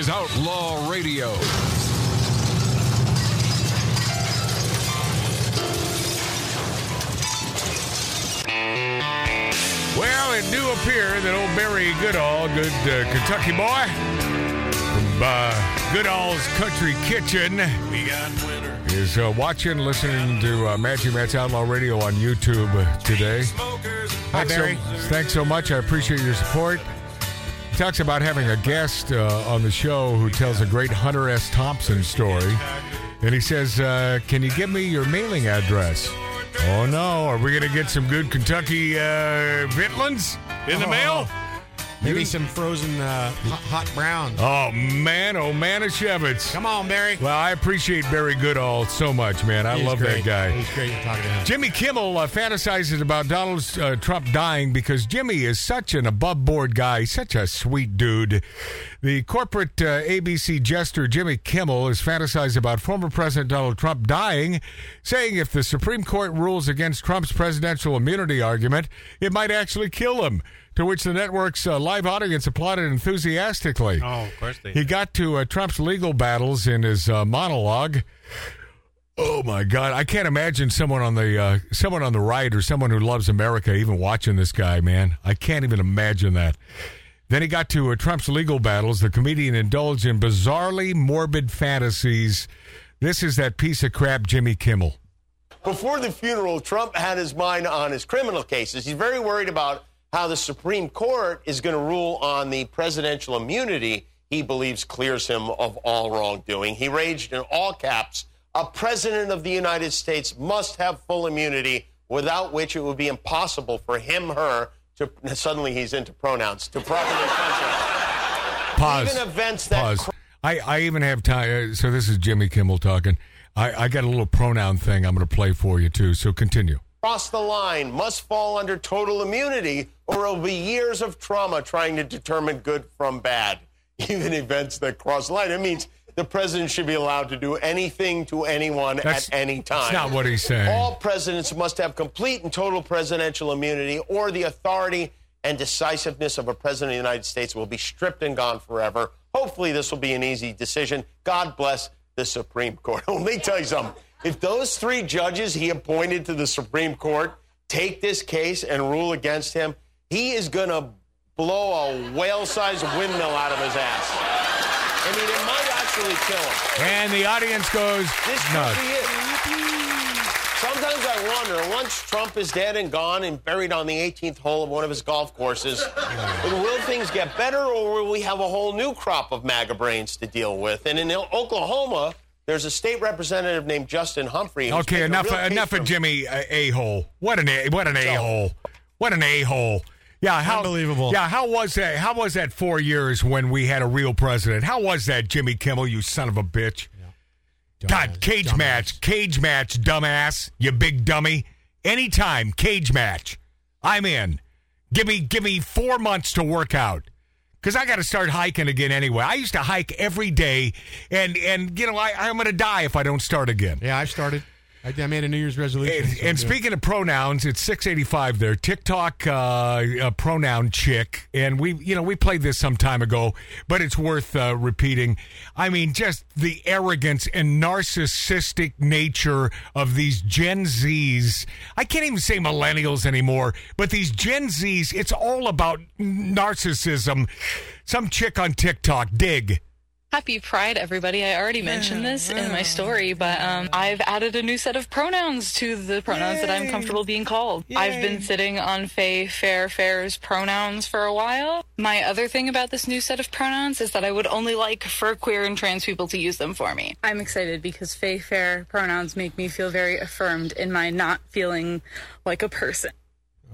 is Outlaw Radio. Well, it do appear that old Barry Goodall, good uh, Kentucky boy, from uh, Goodall's Country Kitchen, is uh, watching, listening to uh, Matthew Matt's Outlaw Radio on YouTube today. So, Barry. thanks so much. I appreciate your support. He talks about having a guest uh, on the show who tells a great Hunter S. Thompson story. And he says, uh, Can you give me your mailing address? Oh no, are we going to get some good Kentucky uh, Vitlins in the mail? Maybe some frozen uh, hot, browns. Oh man, oh man, Shevitz. Come on, Barry. Well, I appreciate Barry Goodall so much, man. I He's love great. that guy. He's great talking to him. Jimmy Kimmel uh, fantasizes about Donald uh, Trump dying because Jimmy is such an above board guy, such a sweet dude. The corporate uh, ABC jester Jimmy Kimmel has fantasized about former President Donald Trump dying, saying if the Supreme Court rules against Trump's presidential immunity argument, it might actually kill him. To which the network's uh, live audience applauded enthusiastically. Oh, of course they He got to uh, Trump's legal battles in his uh, monologue. Oh my God! I can't imagine someone on the uh, someone on the right or someone who loves America even watching this guy. Man, I can't even imagine that. Then he got to uh, Trump's legal battles. The comedian indulged in bizarrely morbid fantasies. This is that piece of crap, Jimmy Kimmel. Before the funeral, Trump had his mind on his criminal cases. He's very worried about how the Supreme Court is going to rule on the presidential immunity he believes clears him of all wrongdoing. He raged in all caps A president of the United States must have full immunity, without which it would be impossible for him, her, to suddenly he's into pronouns to properly function. Pause. Even events that Pause. I, I even have time. Uh, so this is Jimmy Kimmel talking. I, I got a little pronoun thing I'm going to play for you too. So continue. Cross the line must fall under total immunity, or it will be years of trauma trying to determine good from bad. Even events that cross the line. It means the president should be allowed to do anything to anyone That's- at any time. that's not what he's saying. All presidents must have complete and total presidential immunity, or the authority and decisiveness of a president of the United States will be stripped and gone forever. Hopefully, this will be an easy decision. God bless the Supreme Court. Let me tell you something. If those three judges he appointed to the Supreme Court take this case and rule against him, he is going to blow a whale sized windmill out of his ass. I mean, it might actually kill him. And the audience goes This could nuts. be it. Sometimes I wonder, once Trump is dead and gone and buried on the 18th hole of one of his golf courses, will things get better or will we have a whole new crop of MAGA brains to deal with? And in Oklahoma, there's a state representative named Justin Humphrey. Okay, making a enough real enough for of Jimmy uh, a hole. What an a what an a hole. What an a hole. Yeah, how Unbelievable. Yeah, how was that? How was that four years when we had a real president? How was that, Jimmy Kimmel? You son of a bitch! God, cage dumbass. match, cage match, dumbass, you big dummy. Anytime, cage match. I'm in. Give me give me four months to work out. Cause I got to start hiking again anyway. I used to hike every day, and and you know I, I'm going to die if I don't start again. Yeah, I've started. I, I made a New Year's resolution. And, so and speaking of pronouns, it's 685 there. TikTok uh, uh, pronoun chick. And we, you know, we played this some time ago, but it's worth uh, repeating. I mean, just the arrogance and narcissistic nature of these Gen Zs. I can't even say millennials anymore, but these Gen Zs, it's all about narcissism. Some chick on TikTok, dig. Happy Pride, everybody. I already mentioned this in my story, but um, I've added a new set of pronouns to the pronouns that I'm comfortable being called. I've been sitting on Faye Fair Fair's pronouns for a while. My other thing about this new set of pronouns is that I would only like for queer and trans people to use them for me. I'm excited because Faye Fair pronouns make me feel very affirmed in my not feeling like a person.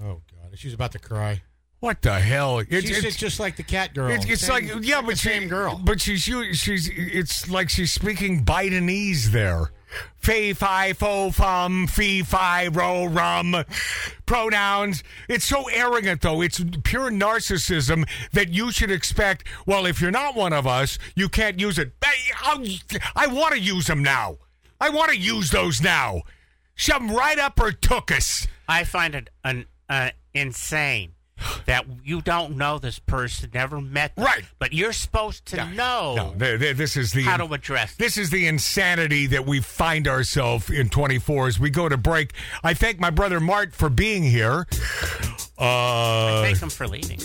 Oh God, she's about to cry. What the hell? It's, she's it's- just, just like the cat girl. It's, it's Same- like yeah, the but she- same girl. But she's u- she's it's like she's speaking Bidenese there. Fee fi fo fum fee fi ro rum pronouns. It's so arrogant though. It's pure narcissism that you should expect. Well, if you're not one of us, you can't use it. I, I'll- I want to use them now. I want to use those now. Shove them right up her tookus. I find it an, uh, insane that you don't know this person, never met them, Right. But you're supposed to know No, th- th- this is the how to address. This is the insanity that we find ourselves in 24 as we go to break. I thank my brother Mart for being here. Uh, Thank him for leaving.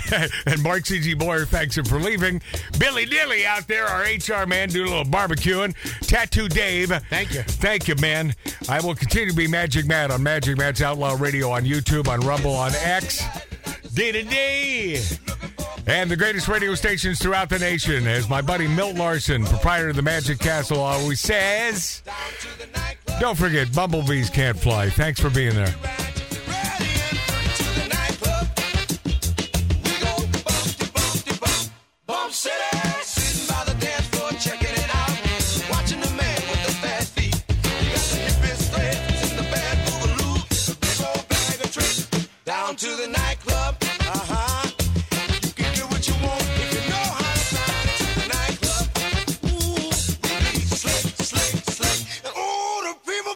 and Mark C.G. Boyer, thanks him for leaving. Billy Dilly out there, our HR man, doing a little barbecuing. Tattoo Dave. Thank you. Thank you, man. I will continue to be Magic Matt on Magic Matt's Outlaw Radio on YouTube, on Rumble, on X. D to D. And the greatest radio stations throughout the nation. As my buddy Milt Larsen, proprietor of the Magic Castle, always says, don't forget, bumblebees can't fly. Thanks for being there. to the nightclub. Aha.